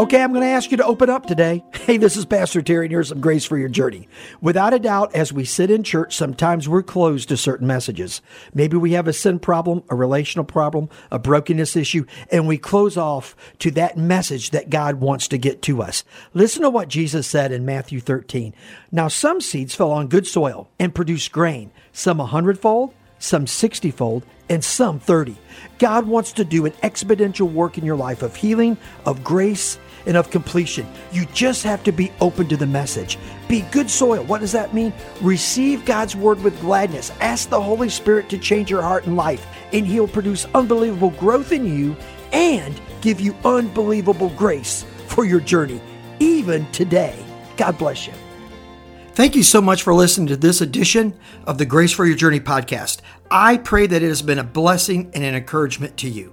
Okay, I'm going to ask you to open up today. Hey, this is Pastor Terry, and here's some grace for your journey. Without a doubt, as we sit in church, sometimes we're closed to certain messages. Maybe we have a sin problem, a relational problem, a brokenness issue, and we close off to that message that God wants to get to us. Listen to what Jesus said in Matthew 13. Now, some seeds fell on good soil and produced grain, some a hundredfold, some 60 fold, and some 30. God wants to do an exponential work in your life of healing, of grace, and of completion. You just have to be open to the message. Be good soil. What does that mean? Receive God's word with gladness. Ask the Holy Spirit to change your heart and life, and He'll produce unbelievable growth in you and give you unbelievable grace for your journey, even today. God bless you. Thank you so much for listening to this edition of the Grace for Your Journey podcast. I pray that it has been a blessing and an encouragement to you.